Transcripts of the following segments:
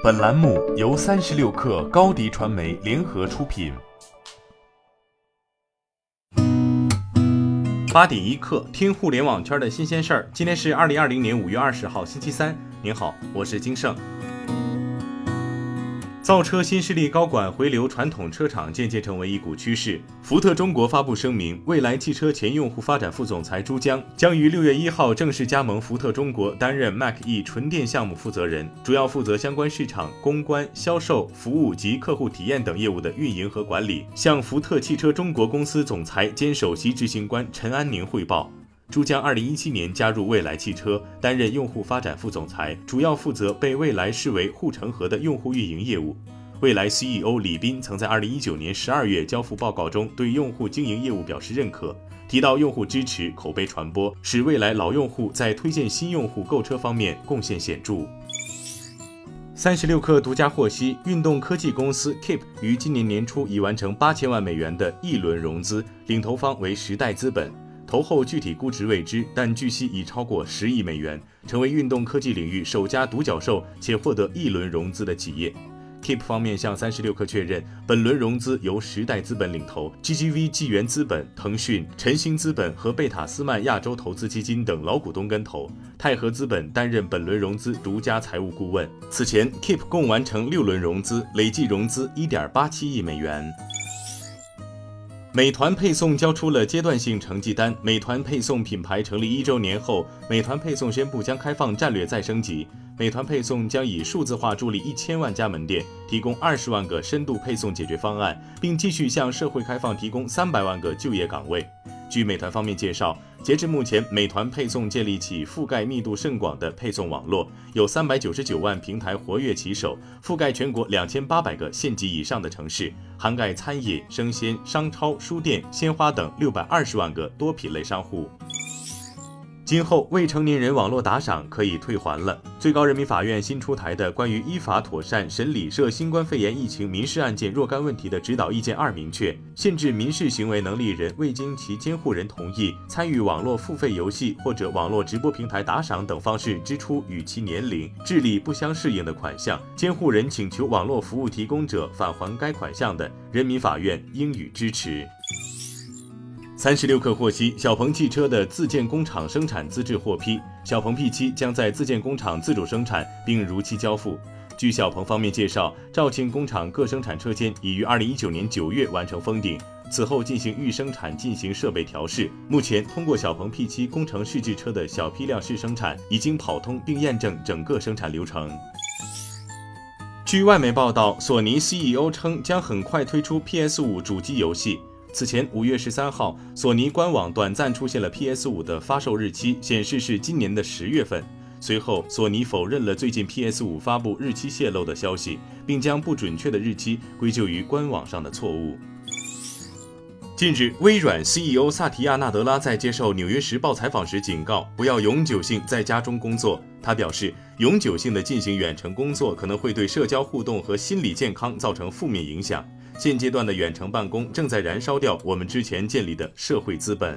本栏目由三十六氪高低传媒联合出品。八点一刻，听互联网圈的新鲜事儿。今天是二零二零年五月二十号，星期三。您好，我是金盛。造车新势力高管回流传统车厂，渐渐成为一股趋势。福特中国发布声明，蔚来汽车前用户发展副总裁朱江将于六月一号正式加盟福特中国，担任 MacE 纯电项目负责人，主要负责相关市场、公关、销售、服务及客户体验等业务的运营和管理，向福特汽车中国公司总裁兼首席执行官陈安宁汇报。朱江二零一七年加入蔚来汽车，担任用户发展副总裁，主要负责被蔚来视为护城河的用户运营业务。蔚来 CEO 李斌曾在二零一九年十二月交付报告中对用户经营业务表示认可，提到用户支持、口碑传播，使蔚来老用户在推荐新用户购车方面贡献显著。三十六氪独家获悉，运动科技公司 Keep 于今年年初已完成八千万美元的 E 轮融资，领投方为时代资本。投后具体估值未知，但据悉已超过十亿美元，成为运动科技领域首家独角兽且获得一轮融资的企业。Keep 方面向三十六氪确认，本轮融资由时代资本领投，GGV 纪元资本、腾讯、晨星资本和贝塔斯曼亚洲投资基金等老股东跟投，泰禾资本担任本轮融资独家财务顾问。此前，Keep 共完成六轮融资，累计融资一点八七亿美元。美团配送交出了阶段性成绩单。美团配送品牌成立一周年后，美团配送宣布将开放战略再升级。美团配送将以数字化助力一千万家门店，提供二十万个深度配送解决方案，并继续向社会开放提供三百万个就业岗位。据美团方面介绍，截至目前，美团配送建立起覆盖密度甚广的配送网络，有三百九十九万平台活跃骑手，覆盖全国两千八百个县级以上的城市，涵盖餐饮、生鲜、商超、书店、鲜花等六百二十万个多品类商户。今后未成年人网络打赏可以退还了。最高人民法院新出台的关于依法妥善审理涉新冠肺炎疫情民事案件若干问题的指导意见二明确，限制民事行为能力人未经其监护人同意参与网络付费游戏或者网络直播平台打赏等方式支出与其年龄、智力不相适应的款项，监护人请求网络服务提供者返还该款项的，人民法院应予支持。三十六氪获悉，小鹏汽车的自建工厂生产资质获批，小鹏 P7 将在自建工厂自主生产，并如期交付。据小鹏方面介绍，肇庆工厂各生产车间已于二零一九年九月完成封顶，此后进行预生产，进行设备调试。目前，通过小鹏 P7 工程试制车的小批量试生产已经跑通并验证整个生产流程。据外媒报道，索尼 CEO 称将很快推出 PS5 主机游戏。此前，五月十三号，索尼官网短暂出现了 PS5 的发售日期，显示是今年的十月份。随后，索尼否认了最近 PS5 发布日期泄露的消息，并将不准确的日期归咎于官网上的错误。近日，微软 CEO 萨提亚·纳德拉在接受《纽约时报》采访时警告，不要永久性在家中工作。他表示，永久性的进行远程工作可能会对社交互动和心理健康造成负面影响。现阶段的远程办公正在燃烧掉我们之前建立的社会资本。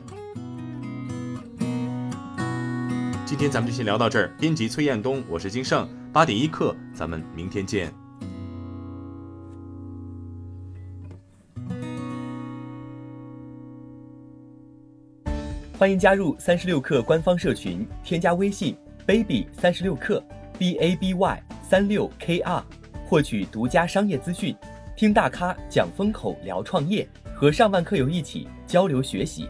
今天咱们就先聊到这儿。编辑崔彦东，我是金盛，八点一刻，咱们明天见。欢迎加入三十六氪官方社群，添加微信 baby 三十六氪 b a b y 三六 k r，获取独家商业资讯。听大咖讲风口，聊创业，和上万客友一起交流学习。